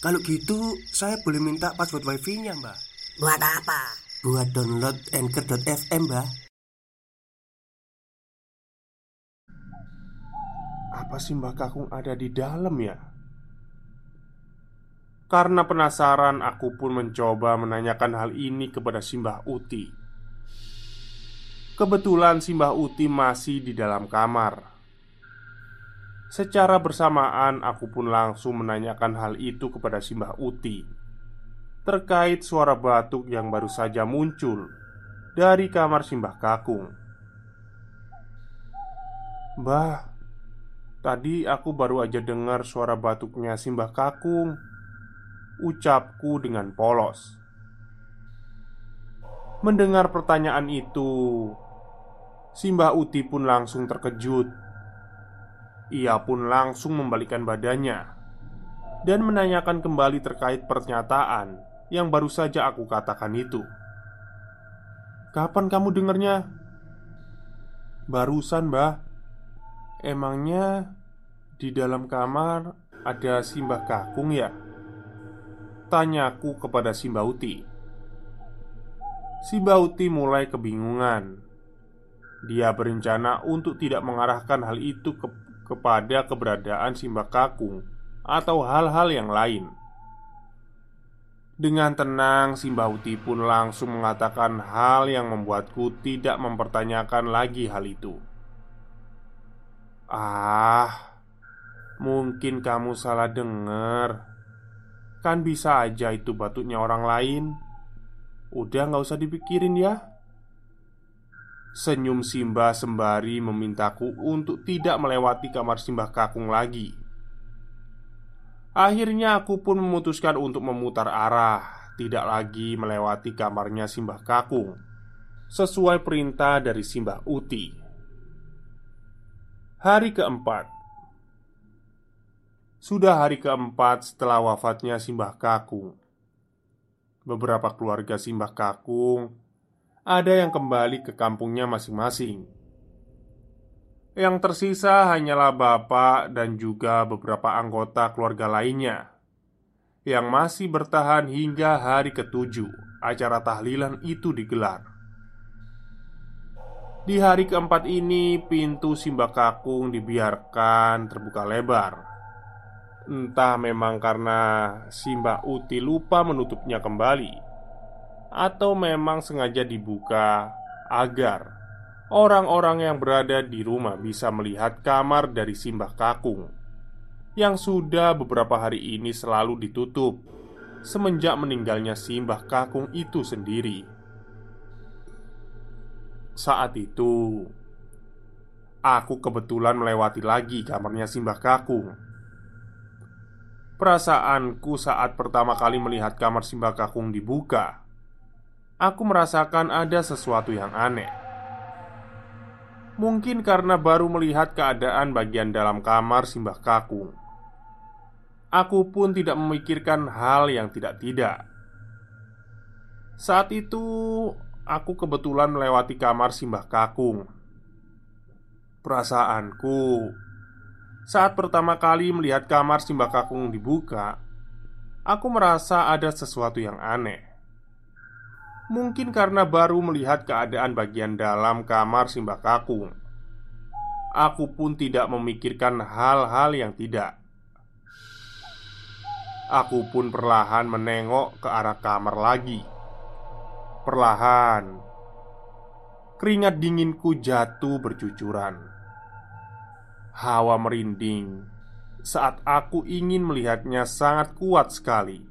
Kalau gitu, saya boleh minta password wifi-nya, Mbak. Buat apa? Buat download Anchor.fm, Mbak. Apa sih Mbak Kakung ada di dalam ya? Karena penasaran aku pun mencoba menanyakan hal ini kepada Simbah Uti Kebetulan Simbah Uti masih di dalam kamar Secara bersamaan aku pun langsung menanyakan hal itu kepada Simbah Uti. Terkait suara batuk yang baru saja muncul Dari kamar Simbah Kakung. Mbah, Tadi aku baru aja dengar suara batuknya Simbah Kakung Ucapku dengan polos. Mendengar pertanyaan itu Simbah Uti pun langsung terkejut Ia pun langsung membalikan badannya Dan menanyakan kembali terkait pernyataan Yang baru saja aku katakan itu Kapan kamu dengarnya? Barusan, Mbah Emangnya di dalam kamar ada Simbah Kakung ya? Tanyaku kepada Simbauti Simbauti mulai kebingungan Dia berencana untuk tidak mengarahkan hal itu ke kepada keberadaan Simbah Kakung Atau hal-hal yang lain dengan tenang, Simbauti pun langsung mengatakan hal yang membuatku tidak mempertanyakan lagi hal itu. Ah, mungkin kamu salah dengar. Kan bisa aja itu batuknya orang lain. Udah nggak usah dipikirin ya. Senyum Simba sembari memintaku untuk tidak melewati kamar Simbah Kakung lagi. Akhirnya aku pun memutuskan untuk memutar arah, tidak lagi melewati kamarnya Simbah Kakung, sesuai perintah dari Simbah Uti. Hari keempat Sudah hari keempat setelah wafatnya Simbah Kakung Beberapa keluarga Simbah Kakung Ada yang kembali ke kampungnya masing-masing. Yang tersisa hanyalah bapak dan juga beberapa anggota keluarga lainnya Yang masih bertahan hingga hari ketujuh Acara tahlilan itu digelar. Di hari keempat ini, pintu Simba Kakung dibiarkan terbuka lebar. Entah memang karena Simba Uti lupa menutupnya kembali, atau memang sengaja dibuka agar orang-orang yang berada di rumah bisa melihat kamar dari Simbah Kakung yang sudah beberapa hari ini selalu ditutup semenjak meninggalnya Simbah Kakung itu sendiri. Saat itu, aku kebetulan melewati lagi kamarnya Simbah Kakung. Perasaanku saat pertama kali melihat kamar Simbah Kakung dibuka, aku merasakan ada sesuatu yang aneh. Mungkin karena baru melihat keadaan bagian dalam kamar Simbah Kakung. Aku pun tidak memikirkan hal yang tidak-tidak. Saat itu aku kebetulan melewati kamar Simbah Kakung. Perasaanku saat pertama kali melihat kamar Simbah Kakung dibuka, aku merasa ada sesuatu yang aneh. Mungkin karena baru melihat keadaan bagian dalam kamar Simbah Kakung. Aku pun tidak memikirkan hal-hal yang tidak. Aku pun perlahan menengok ke arah kamar lagi. Perlahan Keringat dinginku jatuh bercucuran Hawa merinding Saat aku ingin melihatnya sangat kuat sekali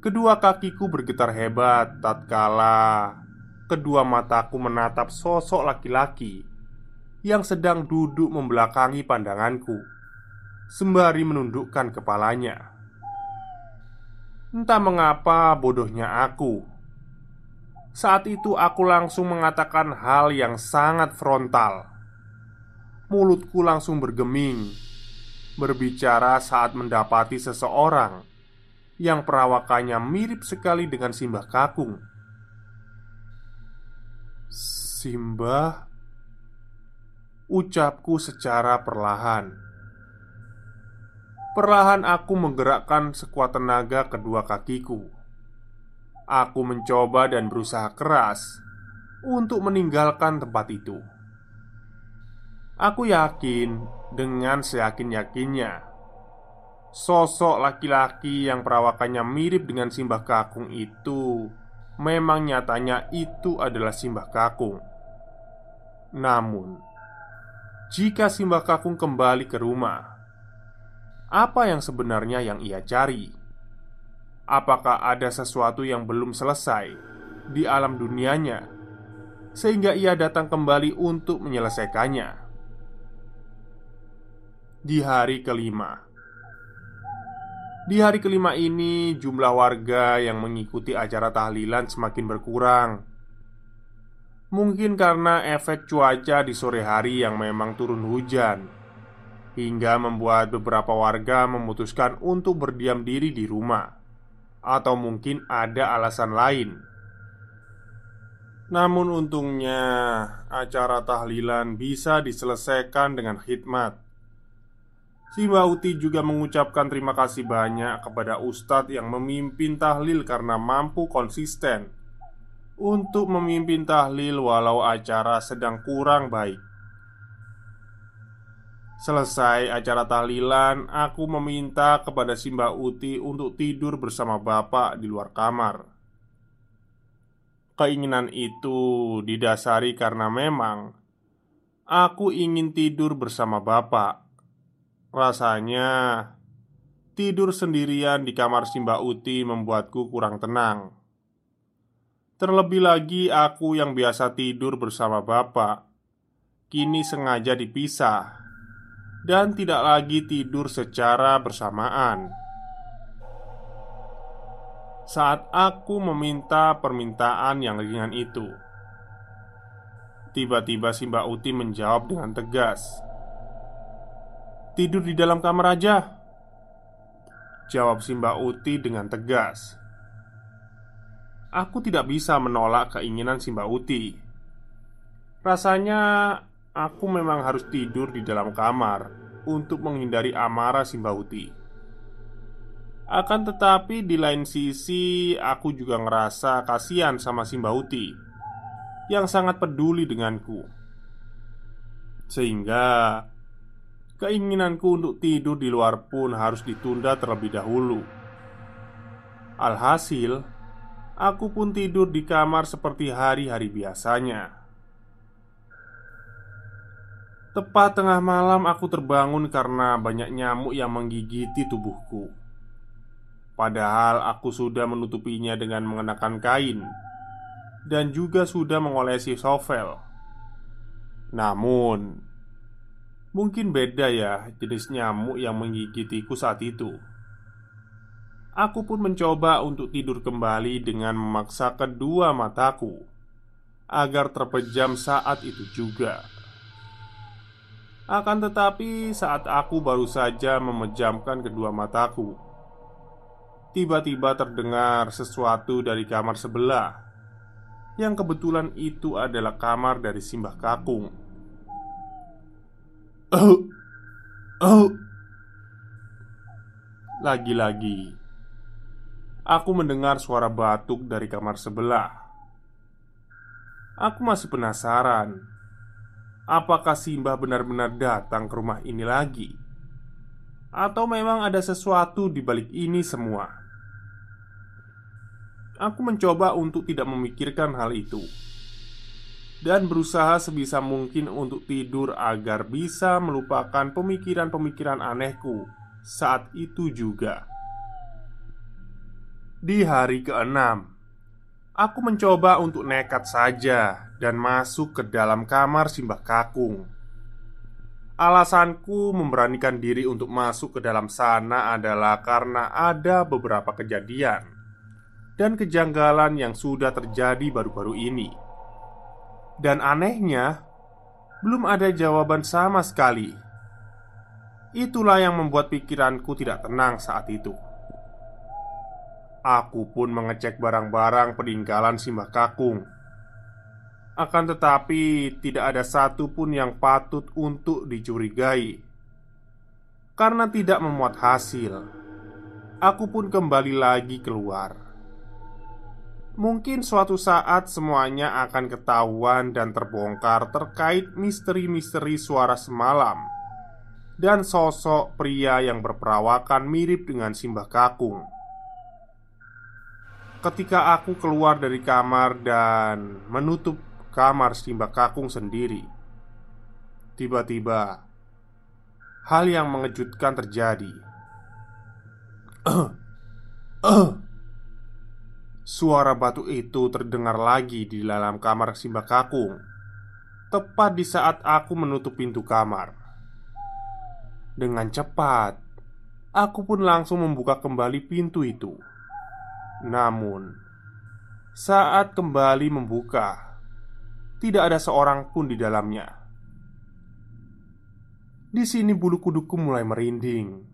Kedua kakiku bergetar hebat tatkala Kedua mataku menatap sosok laki-laki Yang sedang duduk membelakangi pandanganku Sembari menundukkan kepalanya. Entah mengapa bodohnya aku. Saat itu aku langsung mengatakan hal yang sangat frontal. Mulutku langsung bergeming Berbicara saat mendapati seseorang Yang perawakannya mirip sekali dengan Simbah Kakung Simbah Ucapku secara perlahan Perlahan aku menggerakkan sekuat tenaga kedua kakiku. Aku mencoba dan berusaha keras untuk meninggalkan tempat itu. Aku yakin dengan seyakin-yakinnya sosok laki-laki yang perawakannya mirip dengan Simbah Kakung itu memang nyatanya itu adalah Simbah Kakung. Namun, jika Simbah Kakung kembali ke rumah, apa yang sebenarnya yang ia cari? Apakah ada sesuatu yang belum selesai di alam dunianya, sehingga ia datang kembali untuk menyelesaikannya? Di hari kelima, di hari kelima ini, jumlah warga yang mengikuti acara tahlilan semakin berkurang. Mungkin karena efek cuaca di sore hari yang memang turun hujan hingga membuat beberapa warga memutuskan untuk berdiam diri di rumah, atau mungkin ada alasan lain. Namun, untungnya acara tahlilan bisa diselesaikan dengan khidmat. Si Bauti juga mengucapkan terima kasih banyak kepada ustadz yang memimpin tahlil karena mampu konsisten untuk memimpin tahlil walau acara sedang kurang baik. Selesai acara tahlilan, aku meminta kepada Simba Uti untuk tidur bersama bapak di luar kamar. Keinginan itu didasari karena memang aku ingin tidur bersama bapak. Rasanya tidur sendirian di kamar Simba Uti membuatku kurang tenang. Terlebih lagi, aku yang biasa tidur bersama bapak kini sengaja dipisah dan tidak lagi tidur secara bersamaan. Saat aku meminta permintaan yang ringan itu, tiba-tiba si Mbak Uti menjawab dengan tegas, "Tidur di dalam kamar aja." Jawab si Mbak Uti dengan tegas. Aku tidak bisa menolak keinginan si Mbak Uti. Rasanya Aku memang harus tidur di dalam kamar untuk menghindari amarah Simbauti. Akan tetapi di lain sisi aku juga ngerasa kasihan sama Simbauti yang sangat peduli denganku. Sehingga keinginanku untuk tidur di luar pun harus ditunda terlebih dahulu. Alhasil, aku pun tidur di kamar seperti hari-hari biasanya. Tepat tengah malam aku terbangun karena banyak nyamuk yang menggigiti tubuhku Padahal aku sudah menutupinya dengan mengenakan kain Dan juga sudah mengolesi sovel Namun Mungkin beda ya jenis nyamuk yang menggigitiku saat itu Aku pun mencoba untuk tidur kembali dengan memaksa kedua mataku Agar terpejam saat itu juga akan tetapi, saat aku baru saja memejamkan kedua mataku, tiba-tiba terdengar sesuatu dari kamar sebelah. Yang kebetulan itu adalah kamar dari Simbah Kakung. Oh, oh, lagi-lagi aku mendengar suara batuk dari kamar sebelah. Aku masih penasaran Apakah Simbah benar-benar datang ke rumah ini lagi? Atau memang ada sesuatu di balik ini semua? Aku mencoba untuk tidak memikirkan hal itu dan berusaha sebisa mungkin untuk tidur agar bisa melupakan pemikiran-pemikiran anehku saat itu juga. Di hari keenam, Aku mencoba untuk nekat saja dan masuk ke dalam kamar Simbah Kakung. Alasanku memberanikan diri untuk masuk ke dalam sana adalah karena ada beberapa kejadian dan kejanggalan yang sudah terjadi baru-baru ini. Dan anehnya, belum ada jawaban sama sekali. Itulah yang membuat pikiranku tidak tenang saat itu. Aku pun mengecek barang-barang peninggalan Simbah Kakung akan tetapi, tidak ada satupun yang patut untuk dicurigai karena tidak memuat hasil. Aku pun kembali lagi keluar. Mungkin suatu saat semuanya akan ketahuan dan terbongkar terkait misteri-misteri suara semalam dan sosok pria yang berperawakan mirip dengan Simbah Kakung. Ketika aku keluar dari kamar dan menutup kamar Simbah Kakung sendiri. Tiba-tiba, hal yang mengejutkan terjadi. Suara batu itu terdengar lagi di dalam kamar Simbah Kakung, tepat di saat aku menutup pintu kamar. Dengan cepat, aku pun langsung membuka kembali pintu itu. Namun, saat kembali membuka, tidak ada seorang pun di dalamnya. Di sini bulu kuduku mulai merinding.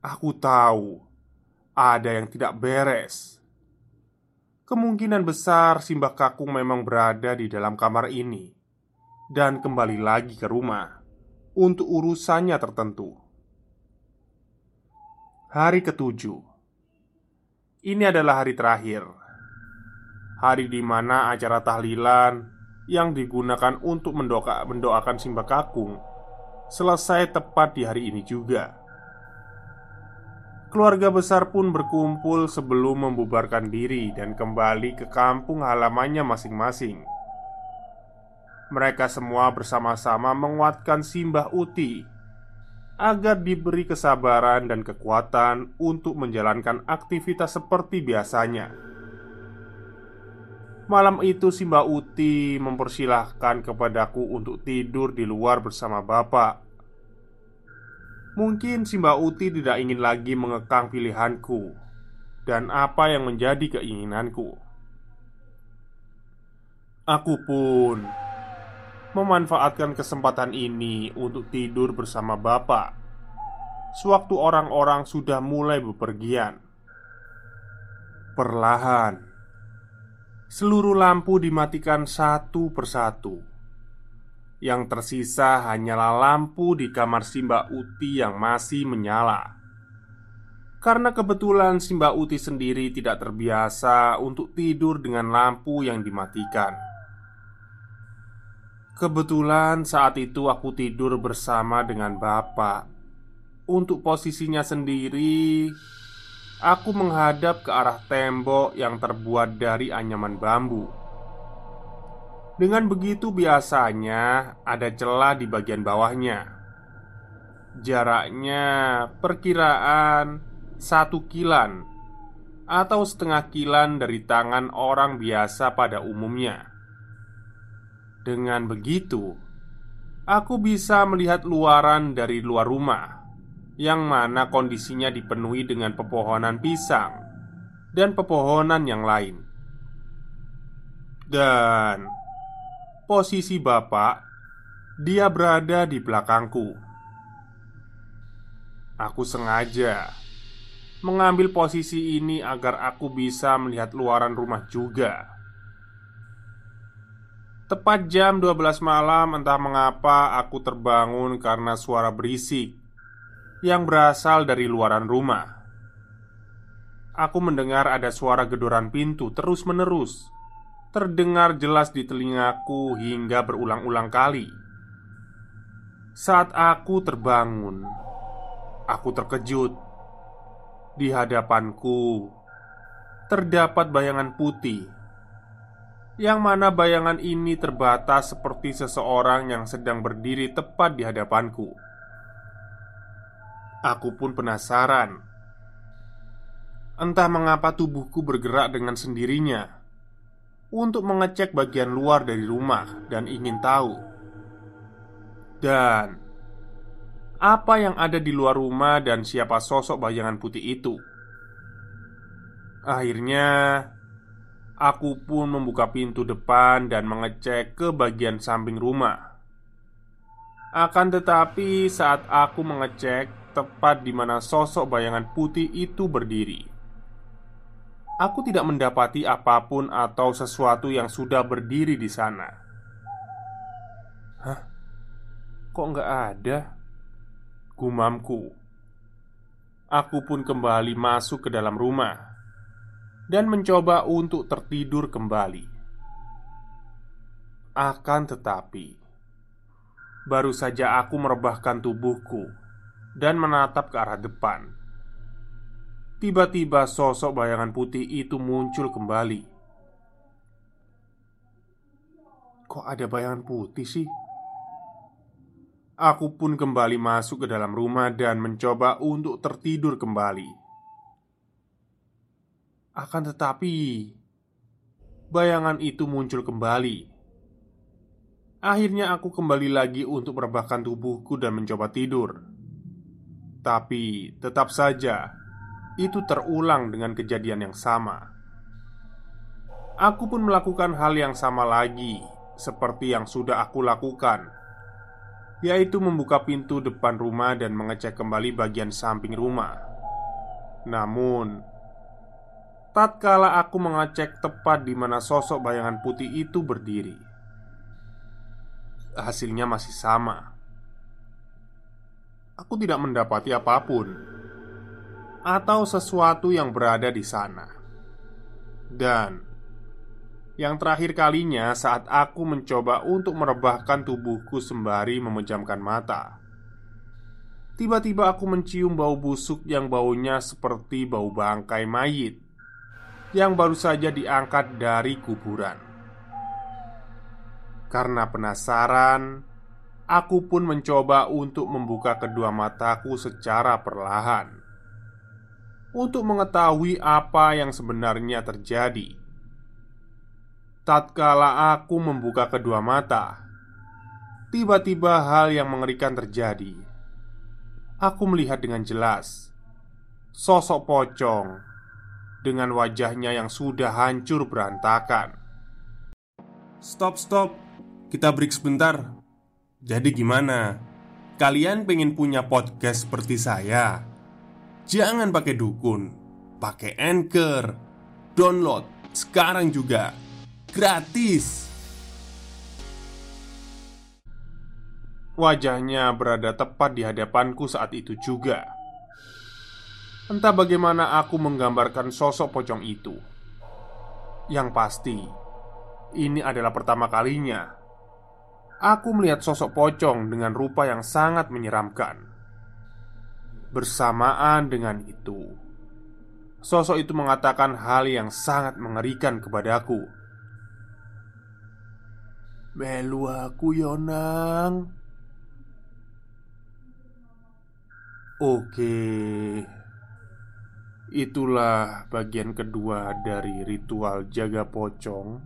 Aku tahu ada yang tidak beres. Kemungkinan besar Simbah Kakung memang berada di dalam kamar ini dan kembali lagi ke rumah untuk urusannya tertentu. Hari ketujuh ini adalah hari terakhir, hari di mana acara tahlilan yang digunakan untuk mendoa, mendoakan Simbah Kakung selesai tepat di hari ini juga. Keluarga besar pun berkumpul sebelum membubarkan diri dan kembali ke kampung halamannya masing-masing. Mereka semua bersama-sama menguatkan Simbah Uti agar diberi kesabaran dan kekuatan untuk menjalankan aktivitas seperti biasanya. Malam itu si Mbak Uti mempersilahkan kepadaku untuk tidur di luar bersama bapak Mungkin si Mbak Uti tidak ingin lagi mengekang pilihanku Dan apa yang menjadi keinginanku Aku pun memanfaatkan kesempatan ini untuk tidur bersama bapak Sewaktu orang-orang sudah mulai bepergian Perlahan Seluruh lampu dimatikan satu persatu. Yang tersisa hanyalah lampu di kamar Simba Uti yang masih menyala. Karena kebetulan Simba Uti sendiri tidak terbiasa untuk tidur dengan lampu yang dimatikan. Kebetulan saat itu aku tidur bersama dengan bapak. Untuk posisinya sendiri, Aku menghadap ke arah tembok yang terbuat dari anyaman bambu. Dengan begitu, biasanya ada celah di bagian bawahnya. Jaraknya perkiraan satu kilan atau setengah kilan dari tangan orang biasa pada umumnya. Dengan begitu, aku bisa melihat luaran dari luar rumah yang mana kondisinya dipenuhi dengan pepohonan pisang dan pepohonan yang lain. Dan posisi bapak, dia berada di belakangku. Aku sengaja mengambil posisi ini agar aku bisa melihat luaran rumah juga. Tepat jam 12 malam entah mengapa aku terbangun karena suara berisik yang berasal dari luaran rumah. Aku mendengar ada suara gedoran pintu terus-menerus, terdengar jelas di telingaku hingga berulang-ulang kali. Saat aku terbangun, aku terkejut. Di hadapanku terdapat bayangan putih yang mana bayangan ini terbatas seperti seseorang yang sedang berdiri tepat di hadapanku. Aku pun penasaran. Entah mengapa tubuhku bergerak dengan sendirinya untuk mengecek bagian luar dari rumah dan ingin tahu. Dan apa yang ada di luar rumah dan siapa sosok bayangan putih itu. Akhirnya, aku pun membuka pintu depan dan mengecek ke bagian samping rumah. Akan tetapi, saat aku mengecek tepat di mana sosok bayangan putih itu berdiri, aku tidak mendapati apa pun atau sesuatu yang sudah berdiri di sana. Hah? Kok nggak ada? Gumamku Aku pun kembali masuk ke dalam rumah Dan mencoba untuk tertidur kembali Akan tetapi Baru saja aku merebahkan tubuhku Dan menatap ke arah depan Tiba-tiba sosok bayangan putih itu muncul kembali Kok ada bayangan putih sih? Aku pun kembali masuk ke dalam rumah dan mencoba untuk tertidur kembali. Akan tetapi, bayangan itu muncul kembali. Akhirnya, aku kembali lagi untuk merebahkan tubuhku dan mencoba tidur, tapi tetap saja itu terulang dengan kejadian yang sama. Aku pun melakukan hal yang sama lagi, seperti yang sudah aku lakukan yaitu membuka pintu depan rumah dan mengecek kembali bagian samping rumah. Namun, tatkala aku mengecek tepat di mana sosok bayangan putih itu berdiri, hasilnya masih sama. Aku tidak mendapati apa pun atau sesuatu yang berada di sana, dan yang terakhir kalinya saat aku mencoba untuk merebahkan tubuhku sembari memejamkan mata Tiba-tiba aku mencium bau busuk yang baunya seperti bau bangkai mayit Yang baru saja diangkat dari kuburan. Karena penasaran Aku pun mencoba untuk membuka kedua mataku secara perlahan Untuk mengetahui apa yang sebenarnya terjadi Tatkala aku membuka kedua mata, tiba-tiba hal yang mengerikan terjadi. Aku melihat dengan jelas sosok pocong dengan wajahnya yang sudah hancur berantakan. Stop, stop, kita break sebentar. Jadi, gimana? Kalian pengen punya podcast seperti saya? Jangan pakai dukun, pakai anchor, download sekarang juga gratis. Wajahnya berada tepat di hadapanku saat itu juga. Entah bagaimana aku menggambarkan sosok pocong itu. Yang pasti, ini adalah pertama kalinya aku melihat sosok pocong dengan rupa yang sangat menyeramkan. Bersamaan dengan itu, sosok itu mengatakan hal yang sangat mengerikan kepadaku. Melu aku Yonang. Oke. Itulah bagian kedua dari ritual jaga pocong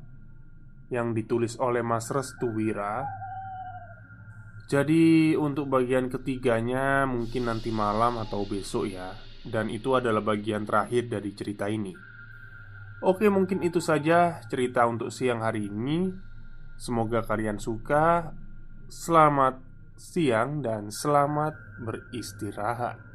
Yang ditulis oleh Mas Restu Wira Jadi untuk bagian ketiganya mungkin nanti malam atau besok ya Dan itu adalah bagian terakhir dari cerita ini Oke mungkin itu saja cerita untuk siang hari ini Semoga kalian suka. Selamat siang dan selamat beristirahat.